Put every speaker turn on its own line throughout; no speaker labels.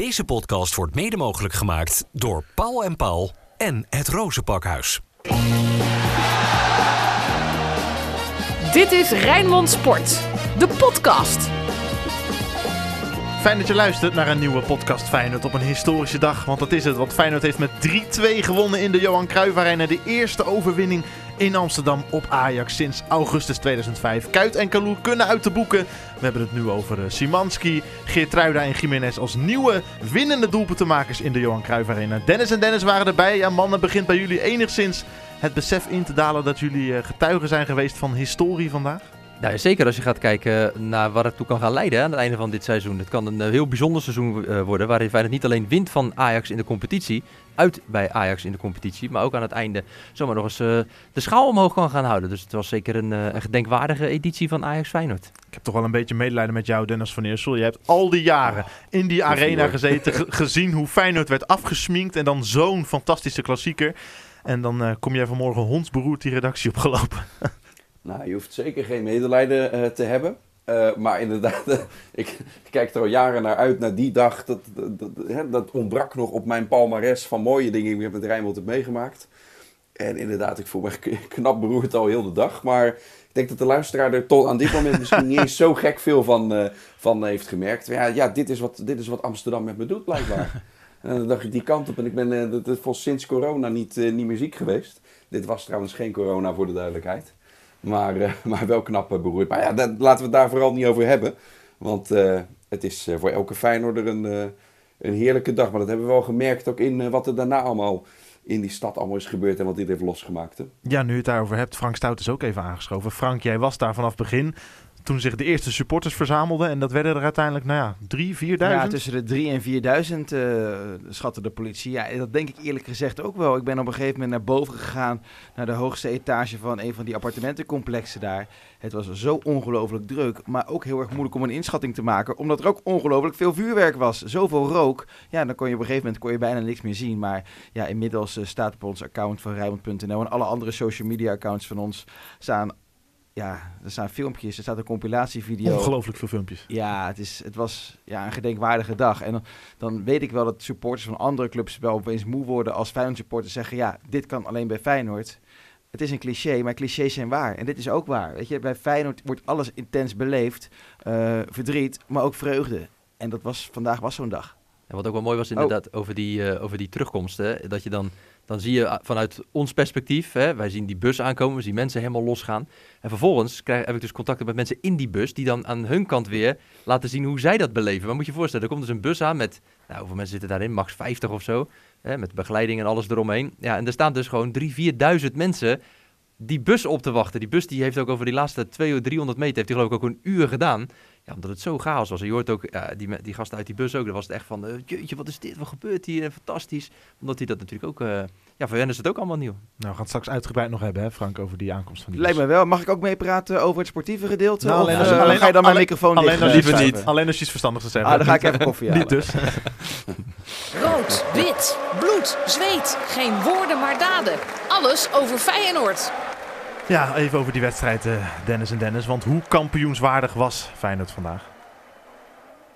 Deze podcast wordt mede mogelijk gemaakt door Paul en Paul en het Rozenpakhuis.
Dit is Rijnmond Sport, de podcast.
Fijn dat je luistert naar een nieuwe podcast Feyenoord op een historische dag. Want dat is het, want Feyenoord heeft met 3-2 gewonnen in de Johan Cruijff Arena. De eerste overwinning in Amsterdam op Ajax sinds augustus 2005. Kuit en Kalou kunnen uit de boeken. We hebben het nu over uh, Simanski, Geertruida en Jiménez als nieuwe winnende doelpuntenmakers in de Johan Cruijff Arena. Dennis en Dennis waren erbij. Ja, mannen, begint bij jullie enigszins het besef in te dalen dat jullie uh, getuigen zijn geweest van historie vandaag?
Nou, zeker als je gaat kijken naar waar het toe kan gaan leiden aan het einde van dit seizoen. Het kan een heel bijzonder seizoen uh, worden waarin Feyenoord niet alleen wint van Ajax in de competitie, uit bij Ajax in de competitie, maar ook aan het einde zomaar nog eens uh, de schaal omhoog kan gaan houden. Dus het was zeker een, uh, een gedenkwaardige editie van Ajax Feyenoord.
Ik heb toch wel een beetje medelijden met jou, Dennis van Eersel. Je hebt al die jaren in die arena gezeten, ge gezien hoe Feyenoord werd afgesminkt en dan zo'n fantastische klassieker. En dan kom jij vanmorgen hondsberoerd die redactie opgelopen.
Nou, je hoeft zeker geen medelijden uh, te hebben. Uh, maar inderdaad, uh, ik kijk er al jaren naar uit, naar die dag. Dat, dat, dat, dat ontbrak nog op mijn palmares van mooie dingen die ik met Rijnmond heb meegemaakt. En inderdaad, ik voel me knap beroerd al heel de dag. Maar ik denk dat de luisteraar er tot aan dit moment misschien niet eens zo gek veel van, uh, van heeft gemerkt. Ja, ja dit, is wat, dit is wat Amsterdam met me doet, blijkbaar. en dan dacht ik die kant op. En ik ben uh, sinds corona niet, uh, niet meer ziek geweest. Dit was trouwens geen corona, voor de duidelijkheid. Maar, uh, maar wel knap uh, beroerd. Maar ja, dat, laten we het daar vooral niet over hebben. Want uh, het is voor elke Feyenoorder een, een heerlijke dag. Maar dat hebben we wel gemerkt ook in wat er daarna allemaal in die stad allemaal is gebeurd en wat dit heeft losgemaakt. Hè?
Ja, nu je het daarover hebt, Frank Stout is ook even aangeschoven. Frank, jij was daar vanaf begin toen zich de eerste supporters verzamelden. En dat werden er uiteindelijk, nou ja, 3, 4000?
Ja, tussen de 3 en 4000 uh, schatte de politie. Ja, dat denk ik eerlijk gezegd ook wel. Ik ben op een gegeven moment naar boven gegaan, naar de hoogste etage van een van die appartementencomplexen daar. Het was zo ongelooflijk druk, maar ook heel erg moeilijk om een inschatting te maken, omdat er ook ongelooflijk veel vuurwerk was. Zoveel rook. Ja, dan kon je op een gegeven moment kon je bijna niks meer zien. Maar ja, inmiddels uh, staat op ons account van Rijmond.nl en alle andere social media accounts van ons staan ja, er staan filmpjes, er staat een compilatievideo.
Ongelooflijk veel filmpjes.
Ja, het, is, het was ja, een gedenkwaardige dag. En dan, dan weet ik wel dat supporters van andere clubs wel opeens moe worden als Feyenoord supporters zeggen... ja, dit kan alleen bij Feyenoord. Het is een cliché, maar clichés zijn waar. En dit is ook waar. Weet je, bij Feyenoord wordt alles intens beleefd. Uh, verdriet, maar ook vreugde. En dat was, vandaag was zo'n dag.
En wat ook wel mooi was inderdaad oh. over, die, uh, over die terugkomsten. Dat je dan dan zie je vanuit ons perspectief, hè, wij zien die bus aankomen, we zien mensen helemaal losgaan. En vervolgens krijg, heb ik dus contacten met mensen in die bus, die dan aan hun kant weer laten zien hoe zij dat beleven. Maar moet je je voorstellen, er komt dus een bus aan met, nou, hoeveel mensen zitten daarin? Max 50 of zo, hè, met begeleiding en alles eromheen. Ja, en er staan dus gewoon 3.000, 4.000 mensen die bus op te wachten. Die bus die heeft ook over die laatste 200, 300 meter, heeft die geloof ik ook een uur gedaan. Ja, omdat het zo chaos was. En je hoort ook uh, die, die gasten uit die bus ook. Dan was het echt van, uh, jeetje, wat is dit? Wat gebeurt hier? Fantastisch. Omdat hij dat natuurlijk ook... Uh, ja, voor hen is het ook allemaal nieuw.
Nou, we gaan het straks uitgebreid nog hebben, hè, Frank, over die aankomst van die
Lijkt me wel. Mag ik ook meepraten over het sportieve gedeelte?
Nou, alleen, als,
alleen, ga je dan mijn microfoon
alleen,
dicht,
liever niet. Alleen als je iets verstandigs te zeggen
Ah, dan ga ik even koffie halen.
Niet dus.
Rood, wit, bloed, zweet. Geen woorden, maar daden. Alles over Feyenoord.
Ja, even over die wedstrijd, uh, Dennis en Dennis. Want hoe kampioenswaardig was Feyenoord vandaag?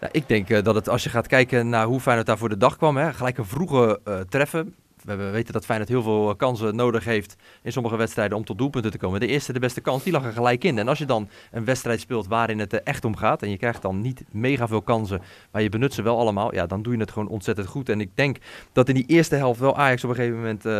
Ja, ik denk uh, dat het, als je gaat kijken naar hoe Feyenoord daar voor de dag kwam, hè, gelijk een vroege uh, treffen. We weten dat Feyenoord heel veel kansen nodig heeft in sommige wedstrijden om tot doelpunten te komen. De eerste, de beste kans, die lag er gelijk in. En als je dan een wedstrijd speelt waarin het echt om gaat en je krijgt dan niet mega veel kansen, maar je benut ze wel allemaal, ja, dan doe je het gewoon ontzettend goed. En ik denk dat in die eerste helft wel Ajax op een gegeven moment uh,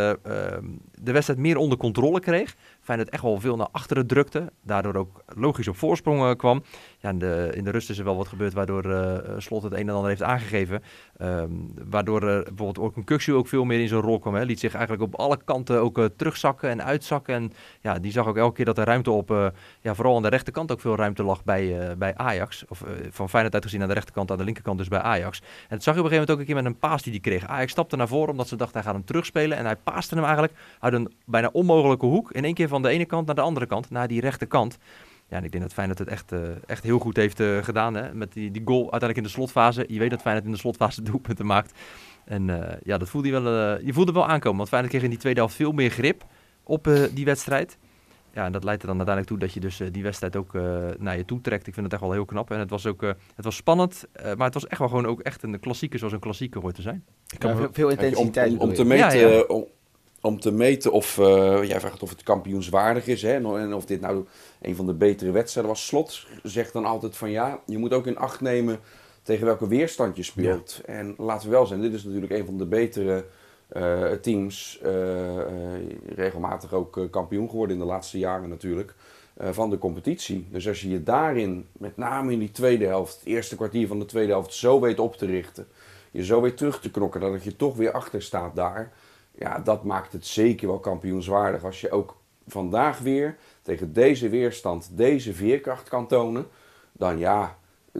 de wedstrijd meer onder controle kreeg. Feyenoord echt wel veel naar achteren drukte, daardoor ook logisch op voorsprong uh, kwam. Ja, in, de, in de rust is er wel wat gebeurd waardoor uh, Slot het een en ander heeft aangegeven. Um, waardoor er bijvoorbeeld ook een ook veel meer in zijn rol kwam. Hè. Liet zich eigenlijk op alle kanten ook uh, terugzakken en uitzakken. En ja, die zag ook elke keer dat er ruimte op, ja, vooral aan de rechterkant ook veel ruimte lag bij, bij Ajax. Of van Feyenoord uit gezien aan de rechterkant, aan de linkerkant dus bij Ajax. En dat zag je op een gegeven moment ook een keer met een paas die hij kreeg. Ajax stapte naar voren omdat ze dachten hij gaat hem terugspelen. En hij paaste hem eigenlijk uit een bijna onmogelijke hoek. In één keer van de ene kant naar de andere kant, naar die rechterkant. Ja, en ik denk dat Feyenoord het echt, uh, echt heel goed heeft uh, gedaan. Hè? Met die, die goal uiteindelijk in de slotfase. Je weet dat Feyenoord in de slotfase doelpunten maakt. En uh, ja, dat voelde je wel, je voelde wel aankomen. Want Feyenoord kreeg in die tweede helft veel meer grip op die wedstrijd. Ja, en dat leidt er dan uiteindelijk toe dat je dus eh, die wedstrijd ook eh, naar je toe trekt. Ik vind het echt wel heel knap. En het was ook eh, het was spannend, eh, maar het was echt wel gewoon ook echt een klassieker zoals een klassieker hoort te zijn.
Ik kan
Ja, veel, veel intensiteit.
om, te meten,
Ja, ja.
eh, Om, om te meten of, eh, jij vraagt of het kampioenswaardig is hè, en of dit nou een van de betere wedstrijden was. Slot zegt dan altijd van ja, je moet ook in acht nemen tegen welke weerstand je speelt. En laten we wel zijn, dit is natuurlijk een van de betere eh, teams, eh, regelmatig ook kampioen geworden in de laatste jaren natuurlijk, van de competitie. Dus als je je daarin, met name in die tweede helft, het eerste kwartier van de tweede helft, zo weet op te richten, je zo weer terug te knokken, dat je toch weer achter staat daar, ja, dat maakt het zeker wel kampioenswaardig. Als je ook vandaag weer tegen deze weerstand deze veerkracht kan tonen, dan ja,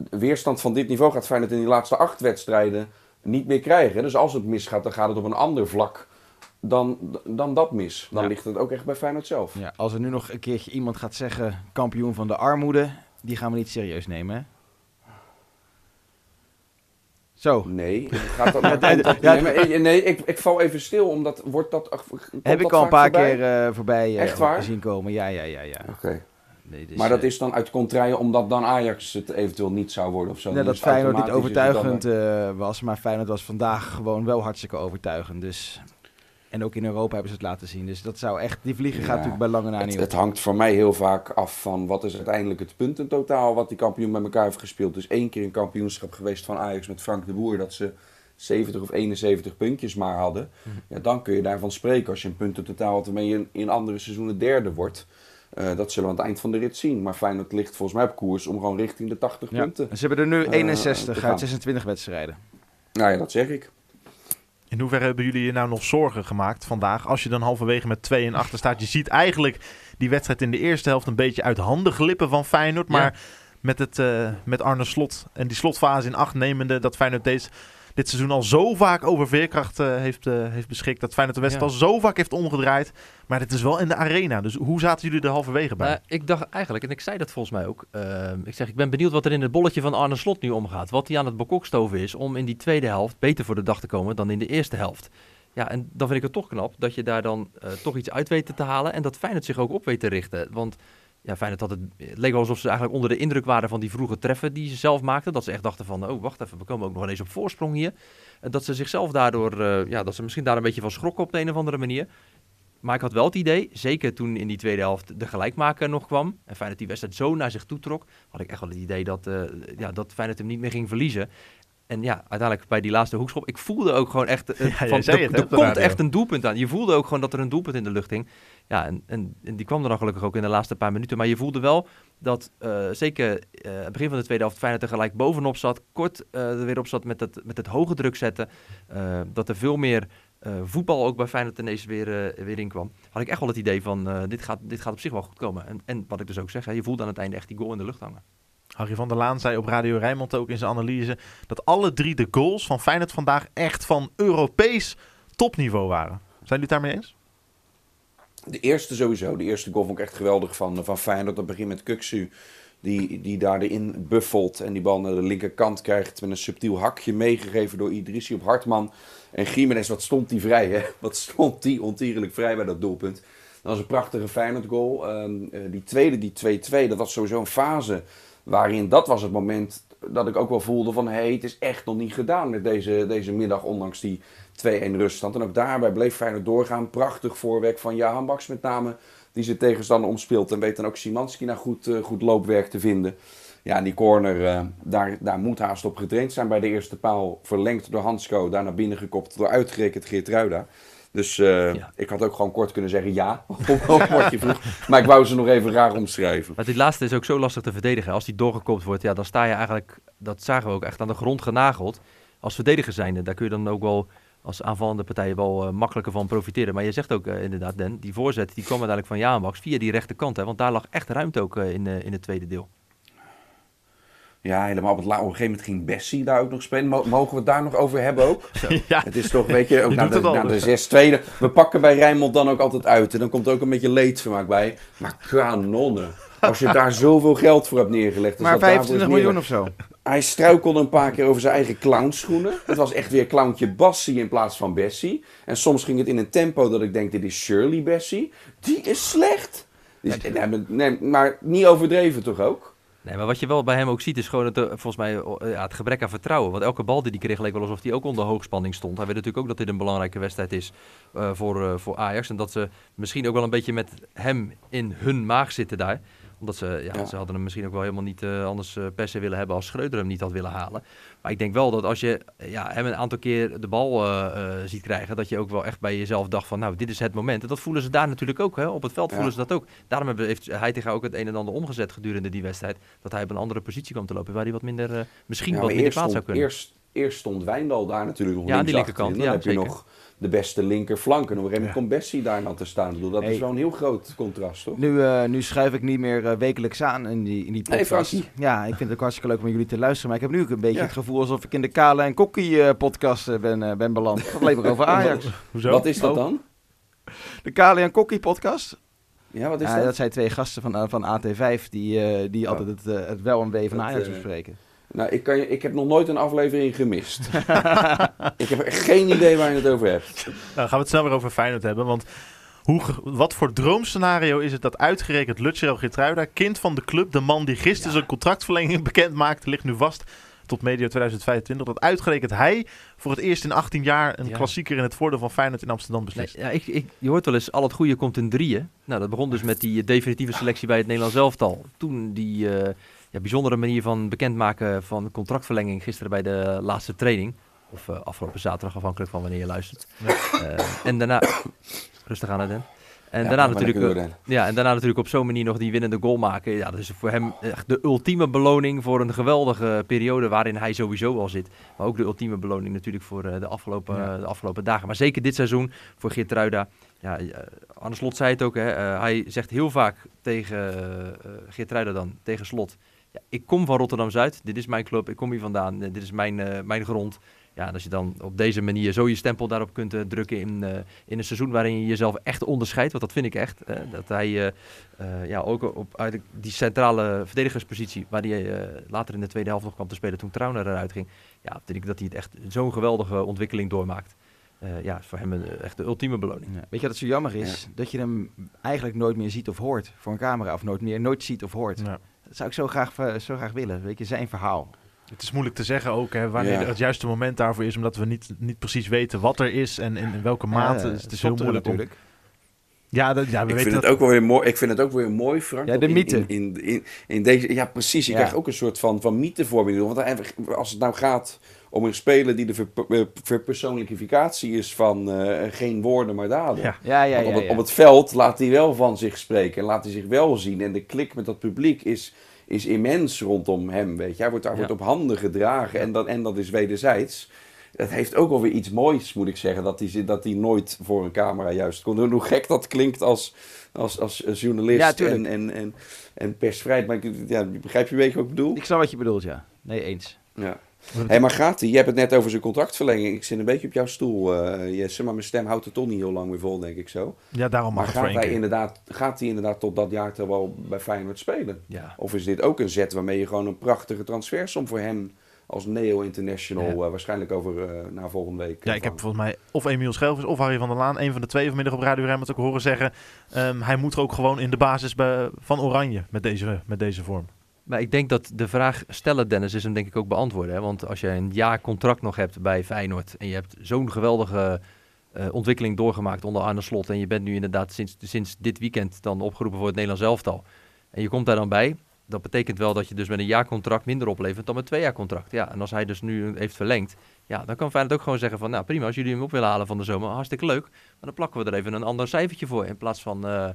weerstand van dit niveau gaat Feyenoord in die laatste acht wedstrijden niet meer krijgen. Dus als het misgaat, dan gaat het op een ander vlak dan, dan dat mis. Dan
Ja.
ligt het ook echt bij Feyenoord zelf.
Ja, als er nu nog een keertje iemand gaat zeggen kampioen van de armoede, die gaan we niet serieus nemen. Zo,
Nee, het gaat nee, maar, eh, nee ik, ik val even stil, omdat wordt dat...
heb ik
dat
al een paar
voorbij?
keer eh, voorbij eh,
Echt waar?
zien komen. Ja, ja, ja, ja.
Oké.
Nee, dus,
Maar dat
eh,
is dan uit contraire omdat dan Ajax het eventueel niet zou worden of zo.
net
Dan
dat Feyenoord niet
dan,
overtuigend eh, was, maar Feyenoord was vandaag gewoon wel hartstikke overtuigend. Dus. En ook in Europa hebben ze het laten zien. Dus dat zou echt, die vliegen gaat
Ja,
natuurlijk bij lange na niet
het hangt voor mij heel vaak af van wat is uiteindelijk het puntentotaal wat die kampioen met elkaar heeft gespeeld. Dus één keer een kampioenschap geweest van Ajax met Frank de Boer, dat ze 70 of 71 puntjes maar hadden.
Mhm.
Ja, dan kun je daarvan spreken als je een puntentotaal had waarmee je in, andere seizoenen derde wordt. Eh, dat zullen we aan het eind van de rit zien. Maar Feyenoord ligt volgens mij op koers om gewoon richting de 80
Ja.
punten.
Ze hebben er nu
eh,
61
te
uit
gaan.
26 wedstrijden.
Nou ja, dat zeg ik.
In hoeverre hebben jullie je nou nog zorgen gemaakt vandaag? Als je dan halverwege met 2 en achter staat. Je ziet eigenlijk die wedstrijd in de eerste helft een beetje uit handen glippen van Feyenoord.
Ja.
Maar met, het, eh, met Arne Slot en die slotfase in acht nemende... dat Feyenoord deze, dit seizoen al zo vaak over veerkracht eh, heeft, eh, heeft beschikt. Dat Feyenoord de wedstrijd
Ja.
al zo vaak heeft omgedraaid. Maar dit is wel in de arena. Dus hoe zaten jullie er halverwege bij?
Nou, ik dacht eigenlijk, en ik zei dat volgens mij ook. ehm, ik zeg, ik ben benieuwd wat er in het bolletje van Arne Slot nu omgaat. Wat hij aan het bekokstoven is om in die tweede helft beter voor de dag te komen dan in de eerste helft. Ja, en dan vind ik het toch knap dat je daar dan eh, toch iets uit weet te halen. En dat Feyenoord zich ook op weet te richten. Want ja, Feyenoord had het, het leek wel alsof ze eigenlijk onder de indruk waren van die vroege treffen die ze zelf maakten. Dat ze echt dachten van, oh wacht even, we komen ook nog ineens op voorsprong hier. En dat ze zichzelf daardoor, eh, ja, dat ze misschien daar een beetje van schrokken op de een of andere manier. Maar ik had wel het idee, zeker toen in die tweede helft de gelijkmaker nog kwam. En Feyenoord die wedstrijd zo naar zich toe trok. Had ik echt wel het idee dat, eh ja, dat Feyenoord hem niet meer ging verliezen. En ja, uiteindelijk bij die laatste hoekschop. Ik voelde ook gewoon echt, eh,
Ja,
van, er,
het,
er komt echt een doelpunt aan. Je voelde ook gewoon dat er een doelpunt in de lucht hing. Ja, en, en, die kwam er dan gelukkig ook in de laatste paar minuten. Maar je voelde wel dat eh, zeker eh, het begin van de tweede helft Feyenoord er gelijk bovenop zat. Kort eh, er weer op zat met het, met het hoge druk zetten. Dat er veel meer voetbal ook bij Feyenoord ineens weer, weer in kwam. Had ik echt wel het idee van dit, gaat, dit gaat op zich wel goed komen. En, en wat ik dus ook zeg, hè, je voelde aan het einde echt die goal in de lucht hangen.
Harry van der Laan zei op Radio Rijnmond ook in zijn analyse... dat alle drie de goals van Feyenoord vandaag echt van Europees topniveau waren. Zijn jullie het daarmee eens?
De eerste sowieso. De eerste goal vond ik echt geweldig van, van Feyenoord. Dat begint met Kuksu. Die, die daar erin buffelt en die bal naar de linkerkant krijgt. Met een subtiel hakje meegegeven door Idrissi op Hartman. En Jiménez, wat stond die vrij hè? Wat stond die ontierlijk vrij bij dat doelpunt. Dat was een prachtige Feyenoord goal. Ehm, eh, die tweede, die 2-2, dat was sowieso een fase waarin dat was het moment dat ik ook wel voelde van... hé, hey, het is echt nog niet gedaan met deze, deze middag, ondanks die 2-1 ruststand. En ook daarbij bleef Feyenoord doorgaan. Prachtig voorwerk van Jahan Baks met name, die zijn tegenstander omspeelt. En weet dan ook Simanski naar goed, eh, goed loopwerk te vinden. Ja, en die corner, eh, daar, daar moet haast op getraind zijn bij de eerste paal. Verlengd door Hansko, daar naar binnen gekopt door uitgerekend Geert Ruida. Dus eh,
Ja.
ik had ook gewoon kort kunnen zeggen ja, op wat je vroeg. Maar ik wou ze nog even raar omschrijven.
Maar die laatste is ook zo lastig te verdedigen. Als die doorgekopt wordt, ja, dan sta je eigenlijk, dat zagen we ook echt aan de grond genageld. Als verdediger zijnde, daar kun je dan ook wel als aanvallende partij wel eh, makkelijker van profiteren. Maar je zegt ook eh, inderdaad, Den, die voorzet die kwam uiteindelijk van Jaanbaks via die rechterkant. Hè, want daar lag echt ruimte ook in, in het tweede deel.
Ja, helemaal op, het la- op een gegeven moment ging Bessie daar ook nog spelen. Mo- mogen we het daar nog over hebben ook?
ja,
Het is toch, weet je, ook
Je
na de, na zes tweede. We pakken bij Rijnmond dan ook altijd uit. En dan komt er ook een beetje leedvermaak bij. Maar kanonnen. Als je daar zoveel geld voor hebt neergelegd. dus
Maar
dat daarvoor is
25
meer-
miljoen of zo.
Hij struikelde een paar keer over zijn eigen clownschoenen. Het was echt weer clowntje Bassie in plaats van Bessie. En soms ging het in een tempo dat ik denk, dit is Shirley Bessie. Die is slecht. Dus, nee, maar niet overdreven toch ook?
Nee, maar wat je wel bij hem ook ziet is gewoon het, volgens mij eh, ja, het gebrek aan vertrouwen. Want elke bal die hij kreeg leek wel alsof hij ook onder hoogspanning stond. Hij weet natuurlijk ook dat dit een belangrijke wedstrijd is eh, voor, eh, voor Ajax. En dat ze misschien ook wel een beetje met hem in hun maag zitten daar. Omdat ze, ja,
Ja.
ze hadden hem misschien ook wel helemaal niet eh, anders eh, per se willen hebben als Schreuder hem niet had willen halen. Maar ik denk wel dat als je eh, ja, hem een aantal keer de bal ziet krijgen, dat je ook wel echt bij jezelf dacht van nou, dit is het moment. En dat voelen ze daar natuurlijk ook. Hè? Op het veld
Ja.
voelen ze dat ook. Daarom hebben, heeft hij tegen ook het een en ander omgezet gedurende die wedstrijd. Dat hij op een andere positie kwam te lopen waar hij wat minder, misschien wat minder kwaad zou kunnen.
Eerst, eerst stond Wijndal daar natuurlijk nog
Ja, die linkerkant.
Dan
ja,
heb je nog de beste linkerflank. En op een gegeven moment komt Bessie daar nou te staan. Ik bedoel, dat
Hey.
is wel een heel groot contrast, toch?
Nu, eh, nu schuif ik niet meer eh, wekelijks aan in die, in die
Nee,
podcast.
Frankie.
ja, ik vind het ook hartstikke leuk om jullie te luisteren. Maar ik heb nu ook een beetje
Ja.
het gevoel alsof ik in de Kale en Kokkie eh, podcast ben, ben beland. Alleen maar over Ajax.
Hoezo?
Wat is dat
Oh.
dan?
De Kale en Kokkie podcast.
Ja, wat is
Ja,
dat?
dat zijn twee gasten van, van AT5 die, eh, die
Ja.
altijd het, het wel en wee van
Dat,
Ajax bespreken.
Nou, ik, kan je, ik heb nog nooit een aflevering gemist. ik heb echt geen idee waar je het over hebt.
Nou, gaan we het snel weer over Feyenoord hebben. Want hoe, wat voor droomscenario is het dat uitgerekend Lucero Gertruida, kind van de club, de man die gisteren zijn contractverlenging bekend maakte, ligt nu vast tot medio 2025, dat uitgerekend hij voor het eerst in 18 jaar een
Ja.
klassieker in het voordeel van Feyenoord in Amsterdam
Nee,
beslist.
ja, ik, ik, je hoort wel eens, al het goede komt in drieën. Nou, dat begon dus met die eh, definitieve selectie bij het Nederlands elftal. Toen die eh, ja, bijzondere manier van bekendmaken van contractverlenging gisteren bij de laatste training. Of eh, afgelopen zaterdag, afhankelijk van wanneer je luistert. Eh, en daarna... Rustig aan, hè, Dan. En
Ja,
daarna natuurlijk... eh, Ja, en daarna natuurlijk op zo'n manier nog die winnende goal maken. Ja, dat is voor hem echt de ultieme beloning voor een geweldige periode waarin hij sowieso al zit. Maar ook de ultieme beloning natuurlijk voor de, afgelopen,
Ja.
de afgelopen dagen. Maar zeker dit seizoen voor Geertruida. Ja, eh, Arne Slot zei het ook. Hè, hij zegt heel vaak tegen uh, Geertruida dan, tegen Slot. Ja, ik kom van Rotterdam-Zuid. Dit is mijn club. Ik kom hier vandaan. eh, dit is mijn, eh, mijn grond. Ja, en als je dan op deze manier zo je stempel daarop kunt eh, drukken in, eh, in een seizoen waarin je jezelf echt onderscheidt, want dat vind ik echt. eh, dat hij eh, eh, ja, ook op uit die centrale verdedigerspositie, waar hij eh, later in de tweede helft nog kwam te spelen toen Trauner eruit ging. Ja, vind ik dat hij het echt zo'n geweldige ontwikkeling doormaakt. Eh, ja, is voor hem een, echt de ultieme beloning.
Ja. Weet je wat het zo jammer is? Dat je hem eigenlijk nooit meer ziet of hoort voor een camera. Of nooit meer nooit ziet of hoort.
Ja.
Dat zou ik zo graag, eh, zo graag willen. Weet je, zijn verhaal.
Het is moeilijk te zeggen ook hè, wanneer
Ja.
het juiste moment daarvoor is, omdat we niet, niet precies weten wat er is en in, in welke mate.
Ja,
Dus het is heel moeilijk om...
natuurlijk.
Ja, dat, ja we
Ik
weten
vind,
dat...
het ook wel weer mooi, ik vind het ook weer mooi, Frank.
Ja, de mythe.
In, in, in, in deze, ja, precies. Je
Ja.
krijgt ook een soort van, van mythevorming. Want als het nou gaat om een speler die de eh, verpersoonlijkificatie is van eh, geen woorden maar daden.
Ja.
Ja, ja,
op, het,
ja.
op het veld laat hij wel van zich spreken en laat hij zich wel zien. En de klik met dat publiek is, is immens rondom hem. Weet je. Hij wordt daar
Ja.
wordt op handen gedragen en dat, en dat is wederzijds. Het heeft ook wel weer iets moois, moet ik zeggen, dat hij, dat hij nooit voor een camera juist kon doen. Hoe gek dat klinkt als, als, als journalist
Ja, tuurlijk.
en, en, en, en persvrijheid. Maar ik, ja, begrijp je een beetje wat ik bedoel?
Ik snap wat je bedoelt, ja. Nee, eens.
Ja. Hé, maar gaat hij? Je hebt het net over zijn contractverlenging. Ik zit een beetje op jouw stoel, eh Jesse, maar mijn stem houdt het toch niet heel lang meer vol, denk ik zo.
Ja, daarom mag
Maar gaat hij, inderdaad, gaat hij inderdaad tot dat jaar terwijl bij Feyenoord spelen?
Ja.
Of is dit ook een zet waarmee je gewoon een prachtige transfersom voor hem als neo-international
Ja.
eh, waarschijnlijk over eh, na volgende week
Ja, ik heb volgens mij of Emiel Schelvis of Harry van der Laan, een van de twee vanmiddag op Radio Rijnmond ook horen zeggen. ehm, hij moet er ook gewoon in de basis bij, van Oranje met deze, met deze vorm.
Maar ik denk dat de vraag stellen, Dennis, is hem denk ik ook beantwoorden. Want als je een jaar contract nog hebt bij Feyenoord en je hebt zo'n geweldige eh, ontwikkeling doorgemaakt onder Arne Slot en je bent nu inderdaad sinds, sinds dit weekend dan opgeroepen voor het Nederlands elftal en je komt daar dan bij, dat betekent wel dat je dus met een jaarcontract minder oplevert dan met twee jaar contract. Ja, en als hij dus nu heeft verlengd, ja, dan kan Feyenoord ook gewoon zeggen van, nou prima, als jullie hem op willen halen van de zomer, hartstikke leuk, maar dan plakken we er even een ander cijfertje voor in plaats van... eh,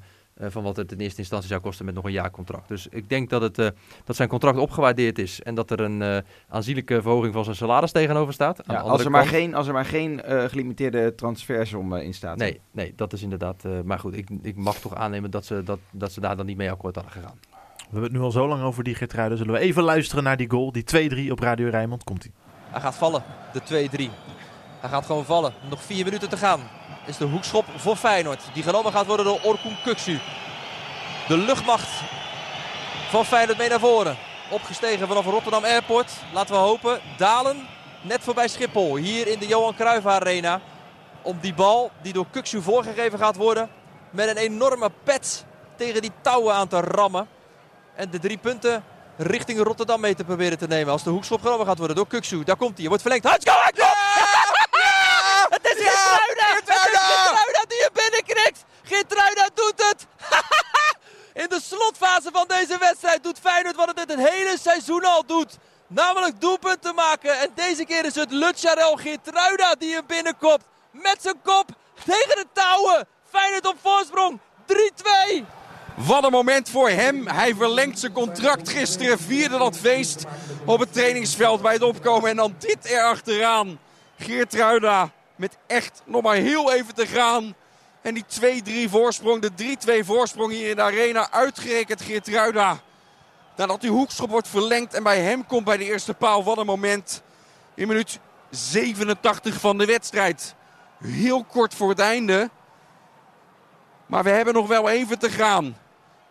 van wat het in eerste instantie zou kosten met nog een jaarcontract. Dus ik denk dat, het, eh, dat zijn contract opgewaardeerd is en dat er een eh, aanzienlijke verhoging van zijn salaris tegenover staat.
Ja, als, er maar
kant-
geen, als er maar geen eh, gelimiteerde transfersom eh, in staat.
Nee, nee, dat is inderdaad. eh, maar goed, ik, ik mag toch aannemen dat ze, dat, dat ze daar dan niet mee akkoord hadden gegaan.
We hebben het nu al zo lang over die Geertruiden. Zullen we even luisteren naar die goal, die 2-3 op Radio Rijnmond. Komt ie.
Hij gaat vallen, de 2-3. Hij gaat gewoon vallen. Nog vier minuten te gaan. Is de hoekschop voor Feyenoord. Die genomen gaat worden door Orkun Kuksu. De luchtmacht van Feyenoord mee naar voren. Opgestegen vanaf Rotterdam Airport. Laten we hopen. Dalen net voorbij Schiphol. Hier in de Johan Cruijff Arena. Om die bal die door Kuksu voorgegeven gaat worden. Met een enorme pet tegen die touwen aan te rammen. En de drie punten richting Rotterdam mee te proberen te nemen. Als de hoekschop genomen gaat worden door Kuksu. Daar komt hij. Wordt verlengd komt! Het is Geertruida! Het is Geertruida die je binnenknikt! Geertruida doet het! In de slotfase van deze wedstrijd doet Feyenoord wat het het hele seizoen al doet. Namelijk doelpunten maken. En deze keer is het Lutjarel Geertruida die hem binnenkopt. Met zijn kop tegen de touwen. Feyenoord op voorsprong. 3-2.
Wat een moment voor hem. Hij verlengt zijn contract gisteren. Vierde dat feest op het trainingsveld bij het opkomen. En dan dit erachteraan. Geertruida met echt nog maar heel even te gaan. En die 2-3 voorsprong, de 3-2 voorsprong hier in de arena. Uitgerekend Geertruida. Nadat die hoekschop wordt verlengd en bij hem komt bij de eerste paal. Wat een moment. In minuut 87 van de wedstrijd. Heel kort voor het einde. Maar we hebben nog wel even te gaan.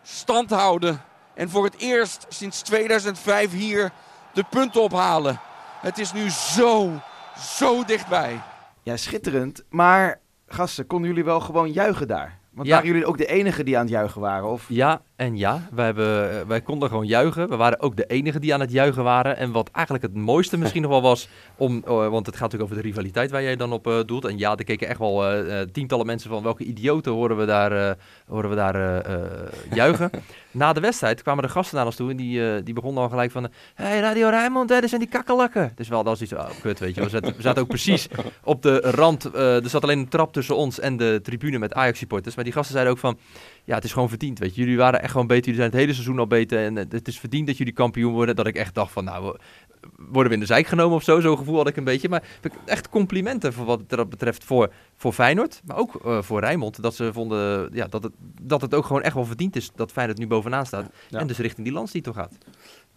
Stand houden. En voor het eerst sinds 2005 hier de punten ophalen. Het is nu zo, zo dichtbij.
Ja, schitterend. Maar gasten, konden jullie wel gewoon juichen daar? Want
Ja.
waren jullie ook de enige die aan het juichen waren? Of?
Ja en ja, wij, hebben, eh, wij konden gewoon juichen. We waren ook de enige die aan het juichen waren. En wat eigenlijk het mooiste misschien nog wel was, om, eh, want het gaat natuurlijk over de rivaliteit waar jij dan op eh, doelt. En ja, er keken echt wel eh, tientallen mensen van welke idioten horen we daar, horen we daar juichen. Na de wedstrijd kwamen de gasten naar ons toe en die, die begonnen al gelijk van... Hé, hey, Radio Rijnmond, hè, dat zijn die kakkelakken. Dus wel, dat was iets, oh, kut, weet je. We zaten, we zaten ook precies op de rand. er zat alleen een trap tussen ons en de tribune met Ajax-supporters. Maar die gasten zeiden ook van... Ja, het is gewoon verdiend, weet je. Jullie waren echt gewoon beter. Jullie zijn het hele seizoen al beter. En het is verdiend dat jullie kampioen worden. Dat ik echt dacht van, nou, worden we in de zijk genomen of zo? Zo'n gevoel had ik een beetje. Maar echt complimenten voor wat dat betreft voor, voor Feyenoord. Maar ook eh, voor Rijnmond. Dat ze vonden ja, dat, het, dat het ook gewoon echt wel verdiend is dat Feyenoord nu bovenaan staat.
Ja.
En dus richting die landstitel gaat.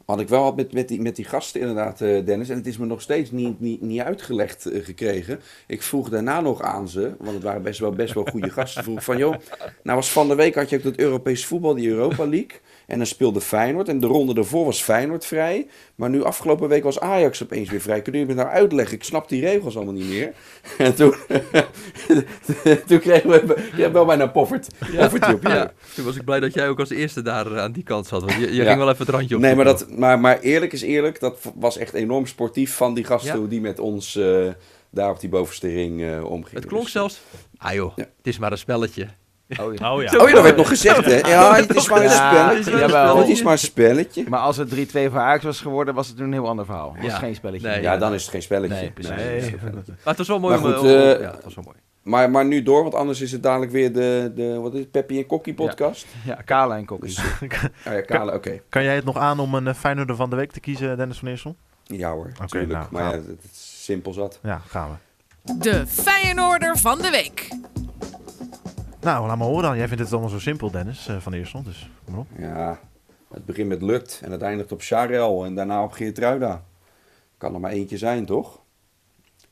Had ik wel wat met, met, die, met die gasten inderdaad, eh, Dennis. En het is me nog steeds niet, niet, niet uitgelegd eh, gekregen. Ik vroeg daarna nog aan ze, want het waren best wel, best wel goede gasten. Vroeg van, joh, nou was van de week had je ook dat Europees voetbal, die Europa League. En dan speelde Feyenoord. En de ronde daarvoor was Feyenoord vrij. Maar nu afgelopen week was Ajax opeens weer vrij. Kun je me nou uitleggen? Ik snap die regels allemaal niet meer. En toen, toen kregen we ja, wel bijna poffert. Op.
Ja, toen was ik blij dat jij ook als eerste daar eh, aan die kant zat. Want je, je
Ja.
ging wel even het randje op.
Nee, maar, dat, maar, maar eerlijk is eerlijk, dat was echt enorm sportief van die gasten die met ons eh, daar op die bovenste ring eh omgingen.
Het klonk
Dus,
zelfs... Ah joh, het is maar een spelletje.
Oh, ja.
Oh ja.
Oh ja, dat werd nog gezegd, hè? Ja, het is maar een
Ja,
spelletje. Het is maar een spelletje.
Maar als het 3-2 voor Ajax was geworden, was het een heel ander verhaal. Het was
Ja.
geen spelletje.
Nee.
Ja, dan is het geen spelletje.
Nee, precies.
Nee.
Maar het was wel mooi.
Maar
om,
goed,
om-
eh,
ja, het was wel mooi.
Maar, maar nu door, want anders is het dadelijk weer de, de wat is het, Peppy en Kokkie podcast.
Ja, Kala en Kokkie.
Dus, ah ja, Kale, oké.
Kan jij het nog aan om een Feyenoorder van de week te kiezen, Dennis van Eersel?
Ja hoor,
Oké,
natuurlijk.
nou,
maar ja, het is simpel zat.
Ja, gaan we.
De Feyenoorder van de week.
Nou, laat maar horen dan. Jij vindt het allemaal zo simpel, Dennis eh, van Eersel. Dus kom maar op.
Ja, het begint met Lukt en het eindigt op Charel en daarna op Geertruida. Kan er maar eentje zijn, toch?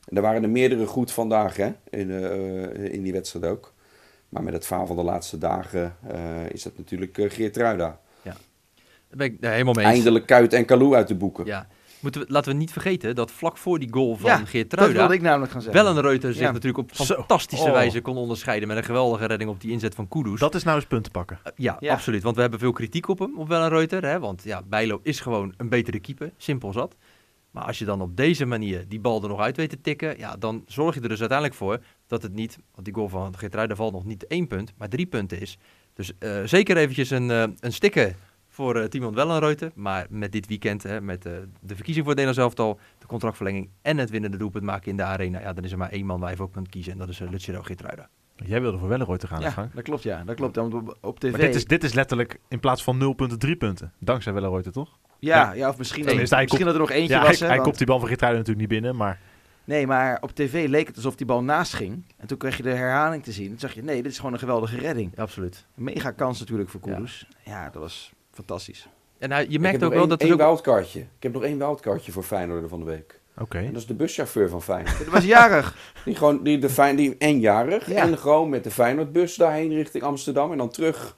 En er waren er meerdere goed vandaag, hè? In, eh, in die wedstrijd ook. Maar met het faal van de laatste dagen eh, is dat natuurlijk uh, Geertruida.
Daar ben ik ja, helemaal mee eens.
Eindelijk Kuit en Kalou uit de boeken.
Ja. Moeten we, laten we niet vergeten dat vlak voor die goal van
Ja,
Geert
Dat wilde ik namelijk gaan zeggen.
Wellenreuter zich
Ja.
natuurlijk op fantastische
Oh.
wijze kon onderscheiden met een geweldige redding op die inzet van Kudus.
Dat is nou eens punten pakken.
Uh, ja,
Ja.
absoluut. Want we hebben veel kritiek op hem, op Wellenreuter. Hè? Want ja, Bijlo is gewoon een betere keeper. Simpel zat. Maar als je dan op deze manier die bal er nog uit weet te tikken... Ja, dan zorg je er dus uiteindelijk voor dat het niet... Want die goal van Geertruida valt nog niet één punt, maar drie punten is. Dus eh, zeker eventjes een, eh, een sticker voor eh Timon Wellenreuter. Maar met dit weekend, hè, met eh, de verkiezing voor het Nederlands elftal... de contractverlenging en het winnende doelpunt maken in de arena... Ja, dan is er maar één man waar je voor kunt kiezen. En dat is uh, Lucero Geertruida.
Jij wilde voor Wellenrooy gaan,
Ja, dat klopt, ja. Dat klopt. Want op, op tv...
Maar dit is, dit is letterlijk in plaats van 0 punten 3 punten. Dankzij Wellenrooy, toch?
ja, ja, of misschien, dat, misschien dat er nog eentje
Ja,
was.
hij,
hè,
hij
want-
kopt die bal van Geertruiden natuurlijk niet binnen, maar...
Nee, maar op tv leek het alsof die bal naast ging. En toen kreeg je de herhaling te zien. Toen zag je, nee, dit is gewoon een geweldige redding.
Ja, absoluut.
Mega kans natuurlijk voor Kudus. Ja, dat was fantastisch.
En hij, je merkt ook wel
één,
dat er
één
ook...
wildcardje. Ik heb nog één wildcardje voor Feyenoord van de week.
Oké.
En dat is de buschauffeur van Feyenoord.
Het was jarig.
Die gewoon, die de Fijn, die en jarig.
Ja.
En gewoon met de Feyenoordbus daarheen richting Amsterdam. En dan terug.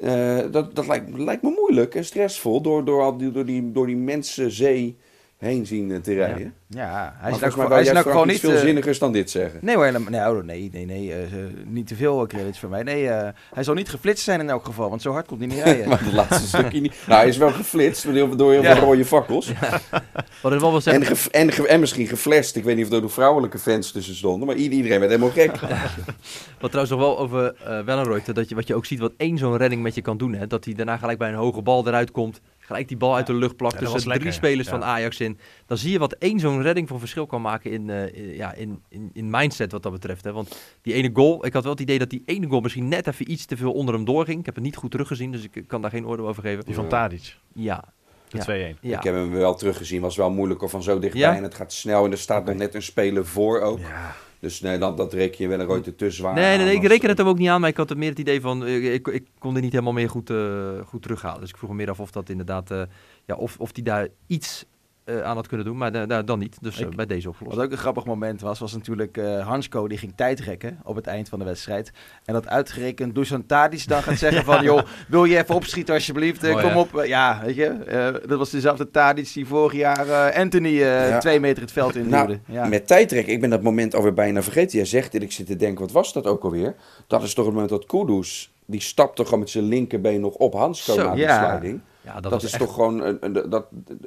Eh, dat dat lijkt, lijkt me moeilijk en stressvol. Door, door, al die, door, die, door die mensenzee heen zien eh, te rijden.
Ja, hij
Maar
is nou,
mij
hij is nou gewoon niet...
veel
eh,
zinnigers dan dit zeggen.
Nee hoor, helemaal- nee, oh, nee, nee, nee eh, niet te veel credits voor mij. Nee, eh, hij zal niet geflitst zijn in elk geval, want zo hard komt hij niet rijden.
maar het laatste stukje niet. Nou, hij is wel geflitst door heel,
Ja.
veel rode fakkels.
Wat ik wel wil zeggen,
En, ge- en, ge- en misschien geflasht. Ik weet niet of er de vrouwelijke fans tussen stonden. Maar ieder- iedereen werd helemaal gek.
Wat trouwens nog wel over eh Wellenreuter, dat je, wat je ook ziet wat één zo'n redding met je kan doen. Hè? Dat hij daarna gelijk bij een hoge bal eruit komt. Gelijk die bal uit de lucht plakt tussen drie
lekker,
spelers
ja.
van Ajax in. Dan zie je wat één zo'n redding voor verschil kan maken in, eh, in- ja, in, in, in mindset wat dat betreft. Hè? Want die ene goal, ik had wel het idee dat die ene goal misschien net even iets te veel onder hem doorging. Ik heb het niet goed teruggezien, dus ik kan daar geen oordeel over geven.
Die van Tadic,
Ja,
de
Ja.
2-1.
ja.
Ik heb hem wel teruggezien. Was wel moeilijk of van zo dichtbij.
Ja?
En het gaat snel. En er staat nog net een speler voor ook.
Ja.
Dus nee, dat, dat reken je wel een te zwaar
Nee, nee, ik reken het hem ook niet aan, maar ik had er meer het idee van, eh, ik, ik kon er niet helemaal meer goed, eh, goed terughalen. Dus ik vroeg me meer af of dat inderdaad, eh, ja, of, of die daar iets eh, aan had kunnen doen, maar da- da- dan niet. Dus eh,
Ik-
bij deze opgelost.
Wat ook een grappig moment was, was natuurlijk eh Hansko die ging tijdrekken op het eind van de wedstrijd. En dat uitgerekend Dusan Tadic dan gaat zeggen van, joh, wil je even opschieten alsjeblieft?
Oh,
kom
ja.
op. Ja, weet je, eh, dat was dezelfde Tadic die vorig jaar Anthony eh,
Ja.
twee meter het veld in
Nou,
ja.
Met tijdrek, ik ben dat moment alweer bijna vergeten. Jij zegt dit, ik zit te denken, wat was dat ook alweer? Dat is toch het moment dat Kudus, die stapte gewoon met zijn linkerbeen nog op Hansko
Zo,
na de
ja.
sliding.
Ja,
Dat,
was
is
echt-
toch gewoon, een, een, dat,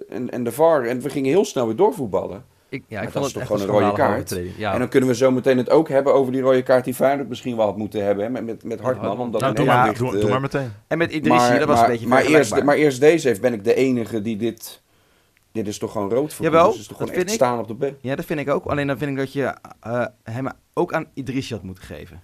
en, en de VAR, en we gingen heel snel weer doorvoetballen.
Ik, ja,
Maar
ik
dat
vond
is
het
toch
echt
gewoon een rode kaart?
Ja.
En dan kunnen we zo meteen het ook hebben over die rode kaart die Feyenoord misschien wel had moeten hebben. Hè, met, met, met Hartman. Omdat
Nou,
een
doe,
heel
maar,
licht,
doe,
eh,
doe maar meteen.
En met Idrissi, dat was
maar,
een beetje
maar eerst, maar eerst deze heeft, ben ik de enige die dit... Dit is toch gewoon rood voor
Jawel,
Kudus? is toch
dat
gewoon echt
vind ik.
staan op de been?
Ja, dat vind ik ook. Alleen dan vind ik dat je eh, hem ook aan Idrissi had moeten geven.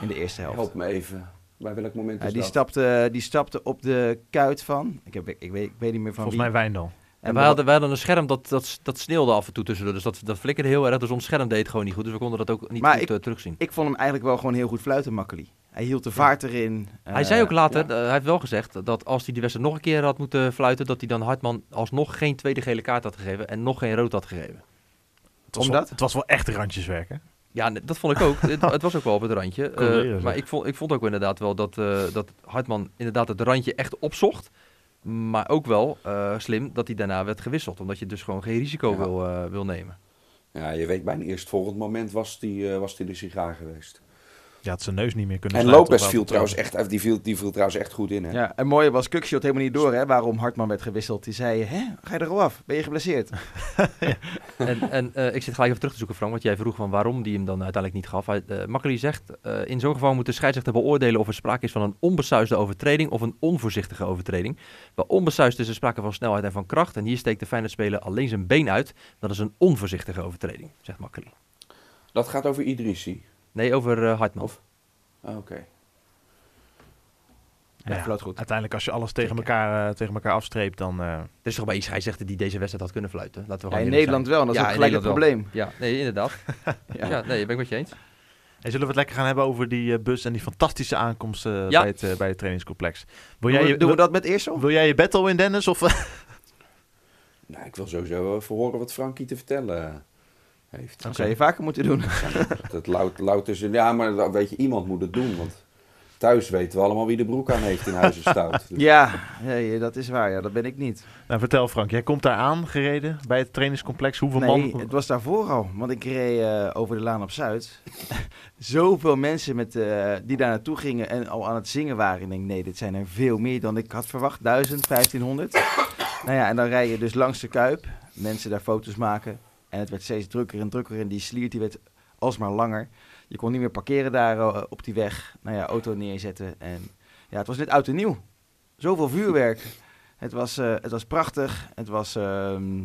In de eerste helft.
Help me even. Bij welk moment
Ja,
is
die,
dat?
stapte, die stapte op de kuit van. Ik, heb, ik, weet, ik weet niet meer van
Volgens
wie.
mij Wijndal.
En wij hadden, wij hadden een scherm dat, dat, dat sneeuwde af en toe tussendoor. Dus dat, dat flikkerde heel erg. Dus ons scherm deed het gewoon niet goed. Dus we konden dat ook niet
Maar
goed
ik-
eh, terugzien.
Ik vond hem eigenlijk wel gewoon heel goed fluiten, Makkeli. Hij hield de vaart erin.
hij
Eh,
zei ook later, eh, hij heeft wel gezegd dat als hij die wedstrijd nog een keer had moeten fluiten, dat hij dan Hartman alsnog geen tweede gele kaart had gegeven en nog geen rood had gegeven.
Het was,
Omdat?
Wel, het was wel echt randjeswerk, hè?
Ja, dat vond ik ook. het, het was ook wel op het randje. Eh, maar ik vond, ik vond ook inderdaad wel dat, eh, dat Hartman inderdaad het randje echt opzocht. Maar ook wel eh, slim dat hij daarna werd gewisseld. Omdat je dus gewoon geen risico
Ja.
wil, eh, wil nemen.
Ja, je weet bij een eerstvolgend moment was die, eh, was die de sigaar geweest.
Je had zijn neus niet meer kunnen
En Lopez
op
viel trouwens echt, die viel, die viel trouwens echt goed in. Hè?
Ja, en mooie was, Kuksje had helemaal niet door hè, waarom Hartman werd gewisseld. Die zei, hè, ga je er al af? Ben je geblesseerd?
en en eh, ik zit gelijk even terug te zoeken, Frank. Want jij vroeg van waarom die hem dan uiteindelijk niet gaf. Hij, eh, Makkeli zegt, eh, in zo'n geval moet de scheidsrechter beoordelen of er sprake is van een onbesuisde overtreding of een onvoorzichtige overtreding. Bij onbesuisd is er sprake van snelheid en van kracht. En hier steekt de Feyenoord-speler alleen zijn been uit. Dat is een onvoorzichtige overtreding, zegt Makkeli.
Dat gaat over Idrissi.
Nee, over Hartman.
Of- Ah, Oké.
Ja,
Ja,
goed.
Uiteindelijk, als je alles tegen elkaar, eh, tegen elkaar afstreept, dan... eh,
Er is toch bij een scheidsrechter die deze wedstrijd had kunnen fluiten. Laten we
Ja,
gewoon
in Nederland wel, en dat is
Ja,
ook gelijk het probleem.
Ja, nee, inderdaad. ja. nee, ben ik met je eens.
En zullen we het lekker gaan hebben over die bus en die fantastische aankomst eh,
Ja.
bij, het, bij het trainingscomplex? Wil
Doen
jij, je,
doen we dat met Eersel?
wil jij je battle in, Dennis? Of,
Nou, ik wil sowieso even horen wat Frankie te vertellen heeft.
Dat zou je vaker moeten doen.
Dat is. Ja, maar dat- weet je, iemand moet het doen. Want thuis weten we allemaal wie de broek aan heeft in huizen stout. Dus-
Ja, ja, dat is waar. Ja, dat ben ik niet.
nou, vertel Frank, jij komt daar aan gereden bij het trainingscomplex. Hoeveel
Nee,
man?
het was daarvoor al. Want ik reed eh, over de Laan op Zuid. Zoveel mensen met, eh, die daar naartoe gingen en al aan het zingen waren. Ik denk, nee, dit zijn er veel meer dan ik had verwacht. 1000, 1500. nou ja, en dan rij je dus langs de Kuip. Mensen daar foto's maken. En het werd steeds drukker en drukker. En die sliert die werd alsmaar langer. Je kon niet meer parkeren daar eh, op die weg. Nou ja, auto neerzetten. En ja, het was net oud en nieuw. Zoveel vuurwerk. Het was, eh, het was prachtig. Het was ehm,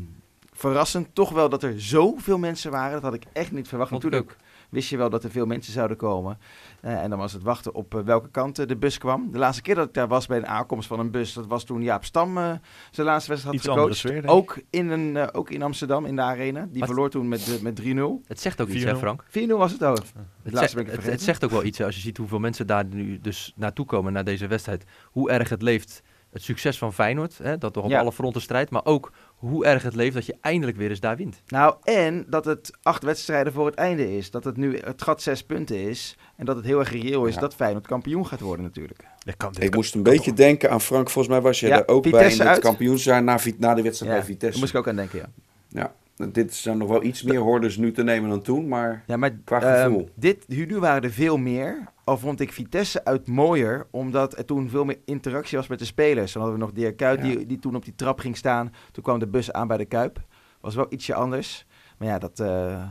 verrassend. Toch wel dat er zoveel mensen waren. Dat had ik echt niet verwacht. Natuurlijk wist je wel dat er veel mensen zouden komen. Eh, en dan was het wachten op eh, welke kant eh, de bus kwam. De laatste keer dat ik daar was bij een aankomst van een bus, dat was toen Jaap Stam eh, zijn laatste wedstrijd had
Iets
gecoacht. ook, in een, ook in Amsterdam, in de arena. Die
Wat?
verloor toen met, met 3-0. 4-0
Het zegt ook iets, hè
4-0.
Frank?
was het ook.
Het,
laatste
zegt,
ben ik
het, zegt ook wel iets hè, als je ziet hoeveel mensen daar nu dus naartoe komen naar deze wedstrijd. Hoe erg het leeft, het succes van Feyenoord, hè, dat toch op
Ja.
alle fronten strijdt. Maar ook hoe erg het leeft dat je eindelijk weer eens daar wint.
Nou, en dat het acht wedstrijden voor het einde is. Dat het nu het gat zes punten is. En dat het heel erg reëel is
Ja.
dat Feyenoord kampioen gaat worden natuurlijk.
Dat kan,
Ik
kan-
moest een beetje denken aan Frank. Volgens mij was je
Ja,
er ook bij in het
uit.
kampioensjaar na, na de wedstrijd
Ja,
bij Vitesse.
Daar moest ik ook aan denken, ja.
Ja, dit zijn nog wel iets meer hordes nu te nemen dan toen, maar
Ja, maar
Qua
ehm,
gevoel.
dit, nu waren er veel meer. Al vond ik Vitesse uit mooier, omdat er toen veel meer interactie was met de spelers. Dan hadden we nog Dirk Kuyt,
Ja.
die, die toen op die trap ging staan. Toen kwam de bus aan bij de Kuip. Was wel ietsje anders. Maar ja, dat, eh,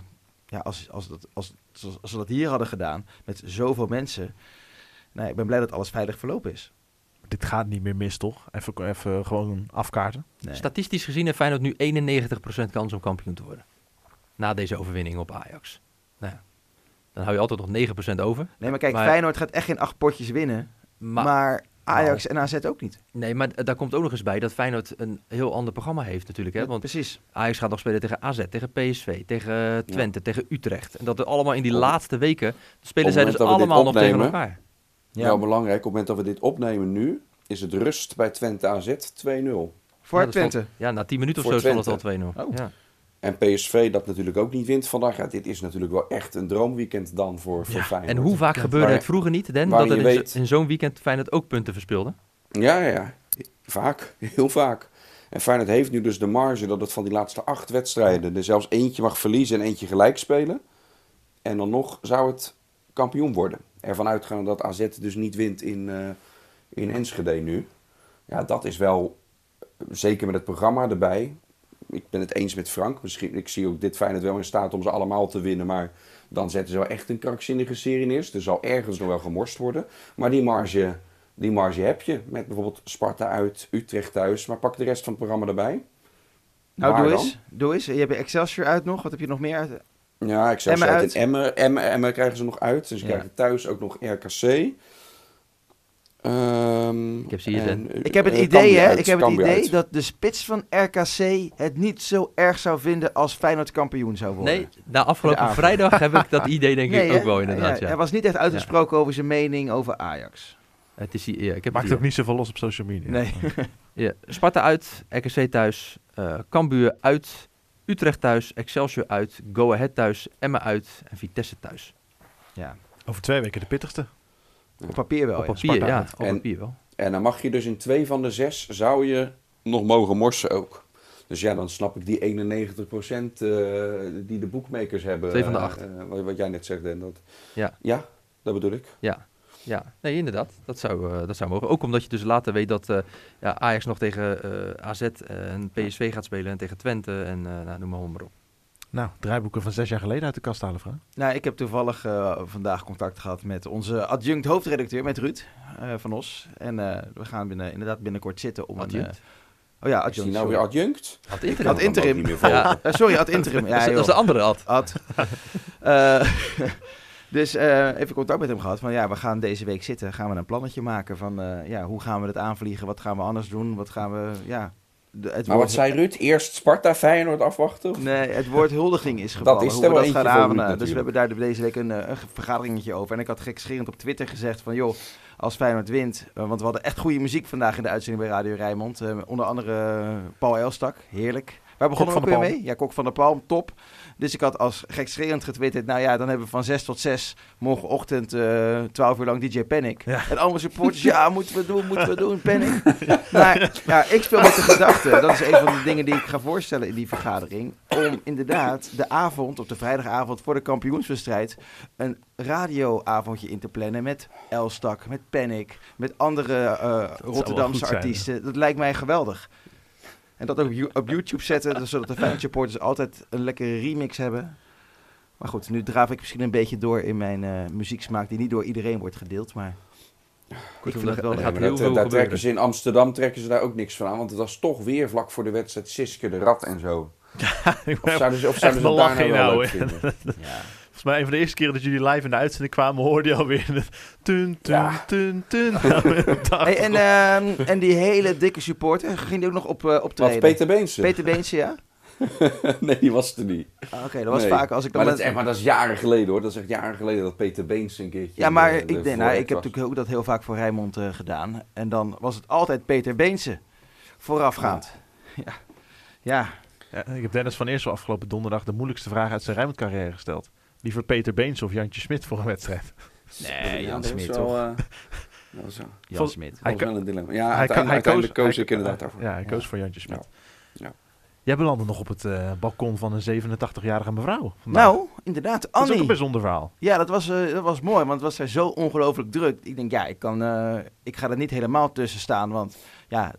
ja als, als, dat, als, als, als we dat hier hadden gedaan, met zoveel mensen... Nou, ik ben blij dat alles veilig verlopen is.
Dit gaat niet meer mis, toch? Even, even gewoon afkaarten.
Nee.
Statistisch gezien heeft Feyenoord nu 91% kans om kampioen te worden. Na deze overwinning op Ajax. Nou ja, dan hou je altijd nog 9% over.
nee, maar kijk,
Maar-
Feyenoord gaat echt geen acht potjes winnen.
Maar,
Maar, Ajax en AZ ook niet.
nee, maar daar komt ook nog eens bij dat Feyenoord een heel ander programma heeft natuurlijk. Hè? Want
Precies.
Ajax gaat nog spelen tegen AZ, tegen PSV, tegen Twente, tegen Utrecht. En dat er allemaal in die laatste weken spelen zij dus allemaal nog tegen elkaar.
Ja.
wel belangrijk. Op het moment dat we dit opnemen nu, is het rust bij Twente AZ 2-0.
Voor
Ja, stond-
Twente.
Ja, na 10 minuten of
Voor
zo stond het al
Twente.
2-0.
Oh.
Ja.
En PSV dat natuurlijk ook niet wint vandaag. Ja, dit is natuurlijk wel echt een droomweekend dan voor, voor Feyenoord.
En hoe vaak gebeurde
Waar-
het vroeger niet, Den, dat er
je
in, in zo'n weekend Feyenoord ook punten verspeelde?
Ja, ja, ja. Vaak. Heel vaak. En Feyenoord heeft nu dus de marge dat het van die laatste acht wedstrijden er zelfs eentje mag verliezen en eentje gelijk spelen. En dan nog zou het kampioen worden. Ervan uitgaan dat AZ dus niet wint in, eh, in Enschede nu. Ja, dat is wel, zeker met het programma erbij. Ik ben het eens met Frank. Misschien, ik zie ook dit Feyenoord wel in staat om ze allemaal te winnen. Maar dan zetten ze wel echt een krankzinnige serie neer. Dus er zal ergens nog wel gemorst worden. Maar die marge, die marge heb je. Met bijvoorbeeld Sparta uit, Utrecht thuis. Maar pak de rest van het programma erbij.
Nou, doe eens. Doe eens. Je hebt Excelsior uit nog. Wat heb je nog meer uit?
Ja, ik zou zeggen,
uit.
in Emmen, Emmen, Emmen krijgen ze nog uit. Dus ze
Ja.
krijgen thuis ook nog RKC. Ehm,
Ik heb ze hier,
en,
Ik heb het
eh,
idee, hè.
uit,
Ik heb het idee
uit.
dat de spits van RKC het niet zo erg zou vinden als Feyenoord kampioen zou worden.
Nee, na afgelopen vrijdag heb ik dat idee denk ik
hè?
ook wel inderdaad.
Ja,
Ja,
Hij was niet echt uitgesproken over zijn mening over Ajax.
Het is hier, ja, ik heb
Maakt
het
ook niet zoveel los op social media.
Nee.
Ja, Sparta uit, RKC thuis, eh Cambuur uit, Utrecht thuis, Excelsior uit, Go Ahead thuis, Emmen uit en Vitesse thuis.
ja,
Over twee weken de pittigste.
op papier wel.
op
ja.
papier, ja, op
En-
papier wel.
En dan mag je dus in twee van de zes, zou je nog mogen morsen ook. Dus ja, dan snap ik die 91% eh die de boekmakers hebben.
Twee van de
eh,
acht.
eh, wat, wat jij net zegt, en dat.
Ja.
Ja, dat bedoel ik.
Ja, ja. nee, inderdaad. Dat zou, eh, dat zou mogen. Ook omdat je dus later weet dat eh, ja, Ajax nog tegen eh, AZ en PSV gaat spelen en tegen Twente en eh nou, noem maar, maar op.
Nou, draaiboeken van zes jaar geleden uit de kast halen, Frank.
Nou, ik heb toevallig eh, vandaag contact gehad met onze adjunct hoofdredacteur, met Ruud eh, van Os. En eh, we gaan binnen, inderdaad binnenkort zitten om een...
Adjunct.
eh, oh ja,
Is
adjunct.
die nou
sorry.
weer adjunct?
Ad interim.
Ad interim.
niet meer volgen.
Ja.
Sorry, ad interim. Ja,
dat, is, is de andere Ad.
Ad. Dus eh, even contact met hem gehad. Van ja, we gaan deze week zitten. Gaan we een plannetje maken van eh, ja, hoe gaan we het aanvliegen? Wat gaan we anders doen? Wat gaan we. Ja, de, het
Maar
woord,
wat zei Ruud? Eerst Sparta Feyenoord afwachten? Of?
Nee, het woord huldiging is gevallen.
is er wel
dat
eentje
gaan
voor
aan,
Ruud
Dus we hebben daar de- deze week een, eh, een vergaderingetje over. En ik had gekscherend op Twitter gezegd van joh, als Feyenoord wint. want we hadden echt goede muziek vandaag in de uitzending bij Radio Rijnmond. onder andere Paul Elstak, heerlijk. Waar begonnen we ook weer mee? Ja, Kok van der Palm, top. Dus ik had als gekscherend getwitterd, nou ja, dan hebben we van 6 tot 6 morgenochtend eh 12 uur lang DJ Panic.
Ja.
En allemaal supporters, ja, moeten we doen, moeten we doen, Panic. Maar ja, ik speel met de gedachte, dat is een van de dingen die ik ga voorstellen in die vergadering, om inderdaad de avond, op de vrijdagavond voor de kampioenswedstrijd, een radioavondje in te plannen met Elstak, met Panic, met andere eh, Rotterdamse
zijn,
artiesten. Dat lijkt mij geweldig. En dat ook op You- op YouTube zetten, zodat de Feyenoord supporters altijd een lekkere remix hebben. Maar goed, nu draaf ik misschien een beetje door in mijn eh, muzieksmaak, die niet door iedereen wordt gedeeld, maar ik vind het wel
gaat heel
dat,
veel
daar trekken ze in Amsterdam trekken ze daar ook niks van aan. Want het was toch weer vlak voor de wedstrijd Siske de Rat en zo. Of zouden ze, of zouden ze daar nou wel leuk vinden?
Ja.
Volgens mij een van de eerste keren dat jullie live in de uitzending kwamen, hoorde je alweer een tun, tun,
Ja.
tun, tun.
Hey, en, ehm, en die hele dikke supporter, ging die ook nog op, eh optreden?
Wat, Peter Beense?
Peter Beentje, ja?
nee, die was er niet.
Ah, Oké, dat was
Nee.
vaak als ik dan
Maar dat,
met-
is echt, maar dat is jaren geleden hoor. Dat is echt jaren geleden dat Peter Beense een keertje...
Ja, maar ik,
de
denk, nou, ik heb
was.
natuurlijk ook dat heel vaak voor Rijnmond eh, gedaan. En dan was het altijd Peter Beense voorafgaand. Ja. Ja,
Ja, ik heb Dennis van Eersel afgelopen donderdag de moeilijkste vraag uit zijn Rijnmond-carrière gesteld. Liever Peter Beens of Jantje Smit voor een wedstrijd.
nee,
Ja,
Jan Smit toch?
dat wel-
Jan Smit.
Hij
wel een dilemma. Ja,
Hij
uiteindelijk,
hij
koos
hij-
ik inderdaad daarvoor.
Ja, hij koos voor Jantje Smit.
Ja. Ja.
Jij belandde nog op het eh, balkon van een 87-jarige mevrouw. vandaag.
Nou, inderdaad,
dat is ook
Annie.
een bijzonder verhaal.
Ja, dat was, eh, dat was mooi, want het was daar zo ongelooflijk druk. Ik denk, ja, ik, kan, eh, ik ga er niet helemaal tussen staan, want ja,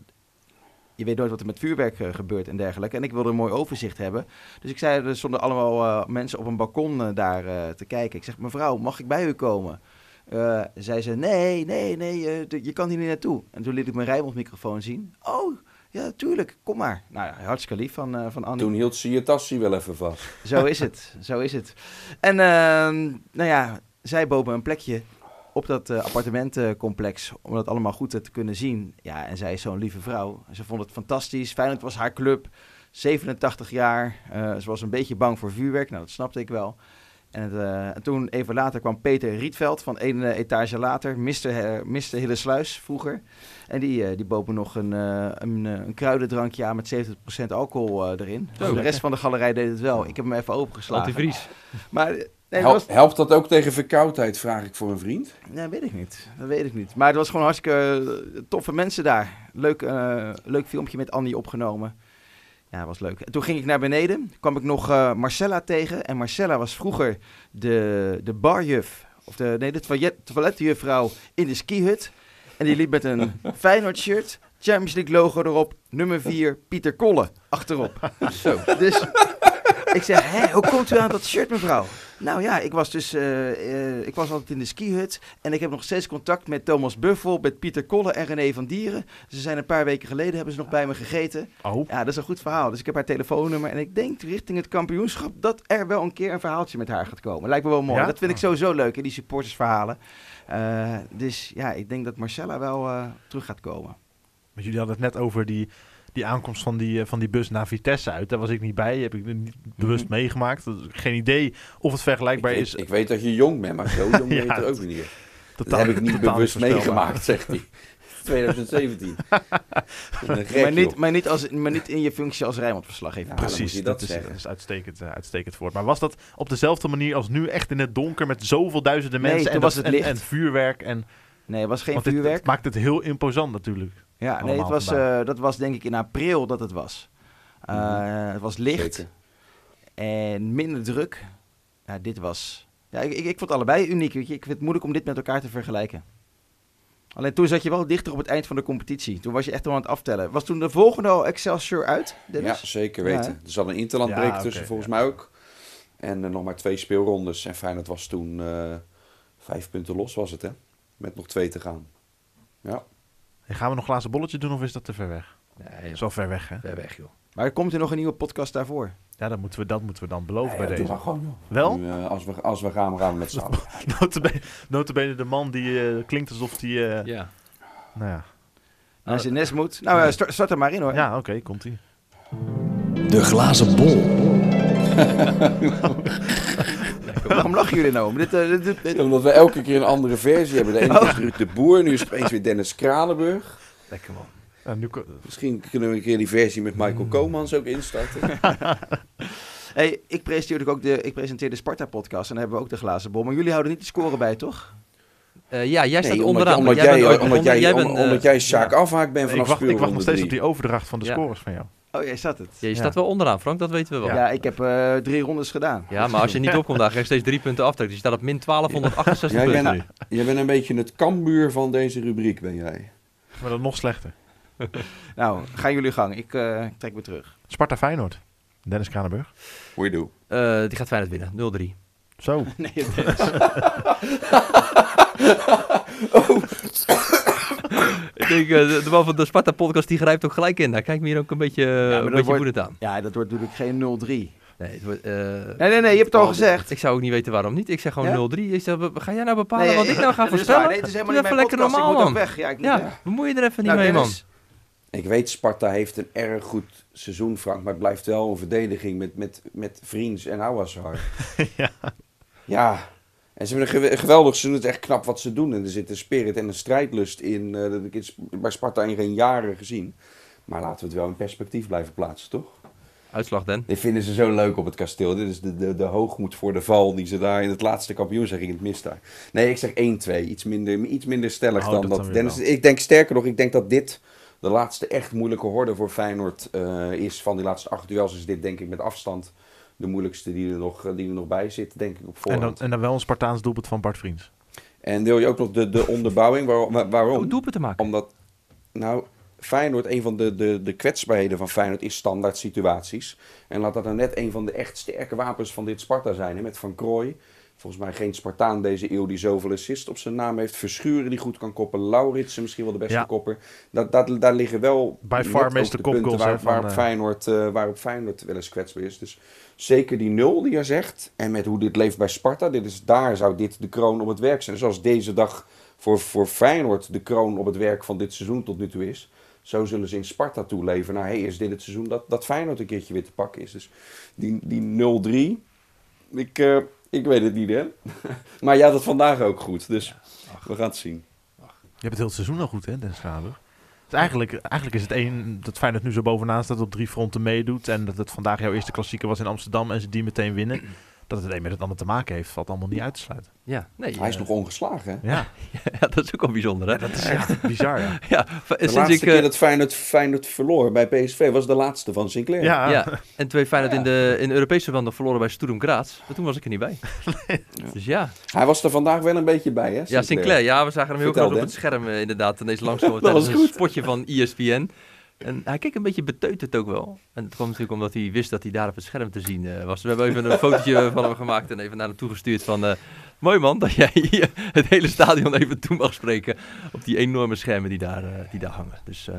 je weet nooit wat er met vuurwerk eh, gebeurt en dergelijke. En ik wilde een mooi overzicht hebben. Dus ik zei, er stonden allemaal eh, mensen op een balkon eh, daar te kijken. Ik zeg, mevrouw, mag ik bij u komen? Eh zei ze, nee, nee, nee, je kan hier niet naartoe. En toen liet ik mijn Rijnmond-microfoon zien. Oh, ja, tuurlijk, kom maar. Nou ja, hartstikke lief van, eh, van Annie.
Toen hield ze je tasje wel even vast.
Zo is het, zo is het. En ehm, nou ja, zij boven een plekje op dat eh, appartementencomplex om dat allemaal goed te kunnen zien. Ja, en zij is zo'n lieve vrouw. Ze vond het fantastisch. Feyenoord was haar club. 87 jaar. Eh, ze was een beetje bang voor vuurwerk. Nou, dat snapte ik wel. En, het, eh, en toen, even later, kwam Peter Rietveld van één etage later. Mr. eh, Mr. Hillesluis vroeger. En die, die bood me nog een, een, een kruidendrankje aan met 70% alcohol erin. Dus de rest van de galerij deed het wel. Ik heb hem even opengeslagen.
Antivries.
Maar nee, was,
Helpt dat ook tegen verkoudheid, vraag ik voor een vriend?
nee, weet ik niet. Dat weet ik niet. Maar het was gewoon hartstikke eh, toffe mensen daar. Leuk, eh, leuk filmpje met Annie opgenomen. Ja, was leuk. En toen ging ik naar beneden. kwam ik nog eh, Marcella tegen. En Marcella was vroeger de, de barjuf. Of de, nee, de toilet, toiletjuffrouw in de skihut. En die liep met een Feyenoord shirt. Champions League logo erop. Nummer 4, Pieter Kolle. Achterop. Zo. Dus ik zeg, hé, hoe komt u aan dat shirt, mevrouw? Nou ja, ik was dus, eh, eh, ik was altijd in de skihut en ik heb nog steeds contact met Thomas Buffel, met Pieter Kolle en René van Dieren. Ze zijn een paar weken geleden, hebben ze nog bij me gegeten.
Oh,
Ja, dat is een goed verhaal. Dus ik heb haar telefoonnummer en ik denk richting het kampioenschap dat er wel een keer een verhaaltje met haar gaat komen. Lijkt me wel mooi.
Ja?
Dat vind ik sowieso leuk, hè, die supportersverhalen. Eh, dus ja, ik denk dat Marcella wel terug gaat komen.
maar jullie hadden het net over die, die aankomst van die, eh, van die bus naar Vitesse uit. Daar was ik niet bij, heb ik niet bewust meegemaakt. Geen idee of het
Ik
vergelijkbaar
weet,
is.
ik weet dat je jong bent, maar zo jong ben je
Ja,
er ook niet. Dat
Totaal-
heb ik niet bewust meegemaakt, zegt hij. 2017. Een gek,
maar, niet, maar, niet als, maar niet in je functie als Rijnmond-verslaggever.
Precies, dat,
dat
is, dat is uitstekend, eh, uitstekend woord. Maar was dat op dezelfde manier als nu, echt in het donker met zoveel duizenden
Nee,
mensen
toen
en,
was
dat-
het
en,
licht.
en vuurwerk? En,
Nee, het was geen
want
vuurwerk.
het maakt het heel imposant natuurlijk.
Ja, nee, het was, eh, dat was denk ik in april dat het was. Eh,
Mhm.
Het was licht
Zeker.
en minder druk. Ja, dit was... Ja, ik, ik, ik vond allebei uniek. Weet je. Ik vind het moeilijk om dit met elkaar te vergelijken. Alleen toen zat je wel dichter op het eind van de competitie. Toen was je echt al aan het aftellen. Was toen de volgende al Excelsior uit,
Ja, zeker weten. er zat een interlandbreek
Ja,
tussen volgens
ja.
mij ook. En eh, nog maar twee speelrondes. En Feyenoord was toen eh, vijf punten los, was het hè? Met nog twee te gaan. Ja.
En gaan we nog glazen bolletje doen of is dat te ver weg?
Nee,
Zo ver weg, hè?
ver weg, joh.
Maar er komt er nog een nieuwe podcast daarvoor.
Ja, dat moeten we, dat moeten we dan beloven bij deze.
maar gewoon.
Wel?
Nu, eh, als, we, als we gaan, gaan we met z'n allen.
Notabene, notabene de man die eh, klinkt alsof die... eh,
Ja.
Nou ja,
Als je nest moet. Nou, start, start er maar in hoor.
ja oké, komt-ie.
De glazen bol.
Waarom lachen jullie nou? om? Dit, eh, dit, dit- dit-
Omdat we elke keer een andere versie hebben. De ene keer is Ruud de Boer, nu is het opeens weer Dennis Kranenburg.
Lekker man.
Ja, nu,
Misschien kunnen we een keer die versie met Michael Komans ook instarten.
Hey, ik presenteer ook de, ik presenteer de Sparta-podcast en dan hebben we ook de glazen bol. Maar jullie houden niet de score bij, toch?
Eh, ja, jij staat
Nee,
onderaan.
omdat jij, omdat jij,
bent,
om-
eh,
omdat jij Sjaak
ja.
afhaakt bent
ik,
vanaf
wacht, ik wacht nog steeds op die overdracht van de
Ja.
scores van jou.
Oh, jij staat het.
Ja, je
Ja.
staat wel onderaan, Frank, dat weten we wel.
Ja,
Ja,
ik heb eh, drie rondes gedaan.
maar als je niet opkomt, dan krijg je steeds drie punten aftrek. Dus je staat op min 1268
Jij
punten
bent-
nu.
Je bent een beetje het kambuur van deze rubriek, ben jij.
Maar dat nog slechter.
Nou, gaan jullie gang. Ik eh, trek me terug.
Sparta Feyenoord. Dennis Kranenburg.
We do.
Eh, die gaat Feyenoord winnen, 0-3.
Zo.
Nee, Dennis.
Ik denk, eh, de, man van de Sparta-podcast, die grijpt ook gelijk in. Daar kijk me hier ook een beetje,
maar
een
dat
beetje
wordt-
woedend aan.
Ja, dat wordt natuurlijk geen 0-3.
Nee, het wordt, eh,
Nee, nee, nee, je hebt het al gezegd.
ik zou ook niet weten waarom niet. Ik zeg gewoon
Ja?
0-3. Ik zeg, ga jij nou bepalen
Nee,
wat ik nou ga voorspellen?
Nee, het is helemaal
Doe
niet
even
mijn
lekker normaal,
ik moet ook
man.
weg. Ja, ik moet.
Ja, bemoei je er even
Nou,
niet mee, man.
Ik weet, Sparta heeft een erg goed seizoen, Frank. Maar het blijft wel een verdediging met, met, met Vriends en Ouassar.
ja.
Ja. En ze hebben een gew- geweldig seizoen. Het is echt knap wat ze doen. En er zit een spirit en een strijdlust in. eh, dat heb ik bij Sparta in geen jaren gezien. Maar laten we het wel in perspectief blijven plaatsen, toch?
Uitslag, Den.
Dit vinden ze zo leuk op het kasteel. Dit is de, de, de hoogmoed voor de val die ze daar in het laatste kampioenschap in het mis daar. Nee, ik zeg 1-2. Iets minder, iets minder stellig
Oh,
dan
dat dan
Dennis, ik denk sterker nog, ik denk dat dit de laatste echt moeilijke horde voor Feyenoord eh, is. Van die laatste acht duels is dit denk ik met afstand de moeilijkste die er nog, die er nog bij zit, denk ik op
En dan, en dan wel een Spartaans doelpunt van Bart Vriends.
En wil je ook nog de, de onderbouwing? Waarom? waar- waarom?
Om doelpunt te maken.
Omdat, nou, Feyenoord, een van de, de, de kwetsbaarheden van Feyenoord is standaard situaties. En laat dat dan net een van de echt sterke wapens van dit Sparta zijn. Hè? Met Van Krooi. Volgens mij geen Spartaan deze eeuw die zoveel assist op zijn naam heeft. Verschuren die goed kan koppen. Lauritsen misschien wel de beste
Ja.
kopper. Dat, dat, daar liggen wel
far
ook
meeste
de punten waar,
van,
waarop, Feyenoord, eh, waarop Feyenoord wel eens kwetsbaar is. Dus zeker die nul die je zegt. En met hoe dit leeft bij Sparta. Dit is, daar zou dit de kroon op het werk zijn. Zoals deze dag voor, voor Feyenoord de kroon op het werk van dit seizoen tot nu toe is. Zo zullen ze in Sparta toeleven. Nou, hey, is dit het seizoen dat, dat Feyenoord een keertje weer te pakken is. Dus die, die 0-3, ik, eh, ik weet het niet, hè. maar ja, dat vandaag ook goed. Dus we gaan het zien.
Je hebt het hele seizoen al goed, hè, Dennis Schaber? Dus eigenlijk, eigenlijk is het één dat Feyenoord nu zo bovenaan staat, op drie fronten meedoet. En dat het vandaag jouw eerste klassieker was in Amsterdam en ze die meteen winnen. Dat het een met het ander te maken heeft, valt allemaal niet uit te sluiten.
Ja, nee.
Hij is
eh,
nog ongeslagen, hè.
Ja,
ja, dat is ook wel bijzonder, hè?
dat is echt bizar, ja.
Ja,
De
sinds
laatste
ik...
keer
eh,
dat Feyenoord, Feyenoord verloor bij PSV was de laatste van Sinclair.
Ja,
ja, en twee Feyenoord in de, in de Europese nog verloren bij Sturm Graz. Maar toen was ik er niet bij. Dus ja.
Hij was er vandaag wel een beetje bij, hè?
Ja, Sinclair. Ja, we zagen hem heel
Vertel,
groot op het scherm eh, inderdaad ineens langskomen
Dat
tijdens
was
een
goed.
spotje van ESPN. En hij keek een beetje beteuterd ook wel. En het kwam natuurlijk omdat hij wist dat hij daar op het scherm te zien eh, was. We hebben even een fotootje van hem gemaakt en even naar hem toegestuurd van... eh, Mooi man, dat jij hier het hele stadion even toe mag spreken op die enorme schermen die daar, eh, die daar hangen. Dus eh,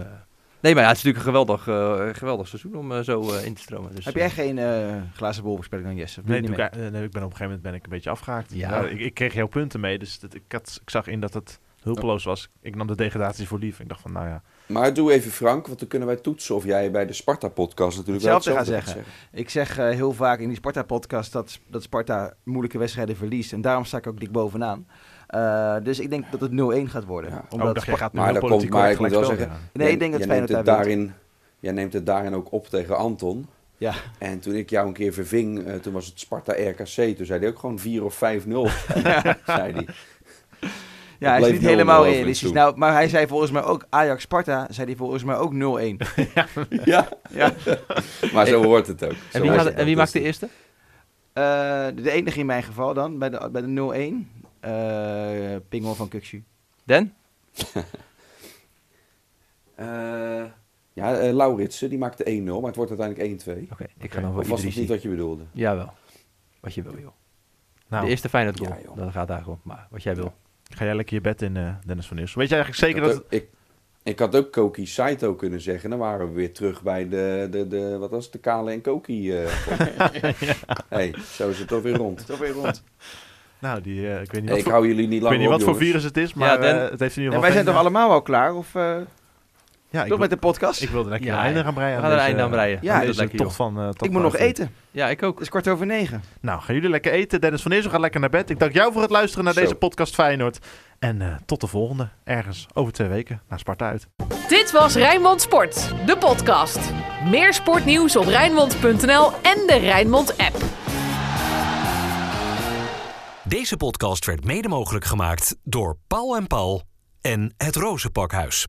nee, maar ja, het is natuurlijk een geweldig, eh, geweldig seizoen om eh, zo eh, in te stromen. Dus,
Heb jij geen eh, glazen bolvoorspelling dan, Jesse?
Nee, ik, nee, ik ben op een gegeven moment ben ik een beetje afgehaakt.
Ja.
Ja. ik, ik kreeg jouw punten mee, dus dat, ik, had, ik zag in dat het hulpeloos was. Ik nam de degradatie voor lief. Ik dacht van, nou ja,
Maar doe even Frank, want dan kunnen wij toetsen of jij bij de Sparta-podcast natuurlijk
Hetzelfde
wel
gaat
hetzelfde
zeggen. Ik zeg eh, heel vaak in die Sparta-podcast dat, dat Sparta moeilijke wedstrijden verliest. En daarom sta ik ook dik bovenaan. Eh, dus ik denk dat het 0-1 gaat worden.
Ja.
oh,
Omdat
dacht, jij gaat
maar dat
politiek
komt- maar ik moet wel
spelen.
zeggen-
Nee,
Jij-
ik denk dat
jij
Feyenoord daar
daarin, Jij neemt het daarin ook op tegen Anton.
Ja.
En toen ik jou een keer verving, eh, toen was het Sparta-RKC. Toen zei hij ook gewoon 4 of 5-0. zei hij.
Ja, hij is niet
0-0
helemaal realistisch. Nou, maar hij zei volgens mij ook Ajax-Sparta, zei hij volgens mij ook 0-1.
ja.
Ja.
maar zo hoort het ook. Zo
En wie,
het
en wie maakt de eerste?
Eh, de enige in mijn geval dan, bij de, bij de 0-1. eh Pingel van Kukshu.
Den?
Eh, ja, eh, Lauritsen, die maakte 1-0, maar het wordt uiteindelijk 1-2.
Oké, ik ga dan voor
Of was
Idrissi.
niet wat je bedoelde?
Jawel. Wat je wil, joh.
Nou,
De eerste Feyenoord goal.
Ja,
dat gaat daar om. Maar wat jij wil.
Ga jij lekker je bed in, eh, Dennis van Nieuws. Weet je eigenlijk zeker
ik,
dat...
had ook, ik, ik had ook Koki Saito kunnen zeggen. Dan waren we weer terug bij de, de, de wat was het, de Kale en Koki. eh hey, zo is het toch weer rond.
Toch weer rond.
Nou, die, eh, ik weet niet
Hey,
wat,
ik
voor,
hou jullie niet
ik
lang
weet niet
op,
wat voor virus het is, maar
Den-
eh, het heeft in ieder
En
geval
wij zijn toch allemaal wel klaar? Of eh
Ja, ik,
toch
wil-
met de podcast?
ik wilde lekker
Ja,
een einde gaan breien.
We gaan er een einde aan breien.
Ja,
Ja,
dat
is
lekker,
toch van... eh,
ik moet nog
15.
eten.
Ja, ik ook.
Het is kwart over negen.
Nou, gaan jullie lekker eten. Dennis van Eersel gaat lekker naar bed. Ik dank jou voor het luisteren naar
Zo.
deze podcast Feyenoord. En eh, tot de volgende, ergens over twee weken, naar Sparta uit.
Dit was Rijnmond Sport, de podcast. Meer sportnieuws op Rijnmond.nl en de Rijnmond app.
Deze podcast werd mede mogelijk gemaakt door Paul en Paul en het Rozenpakhuis.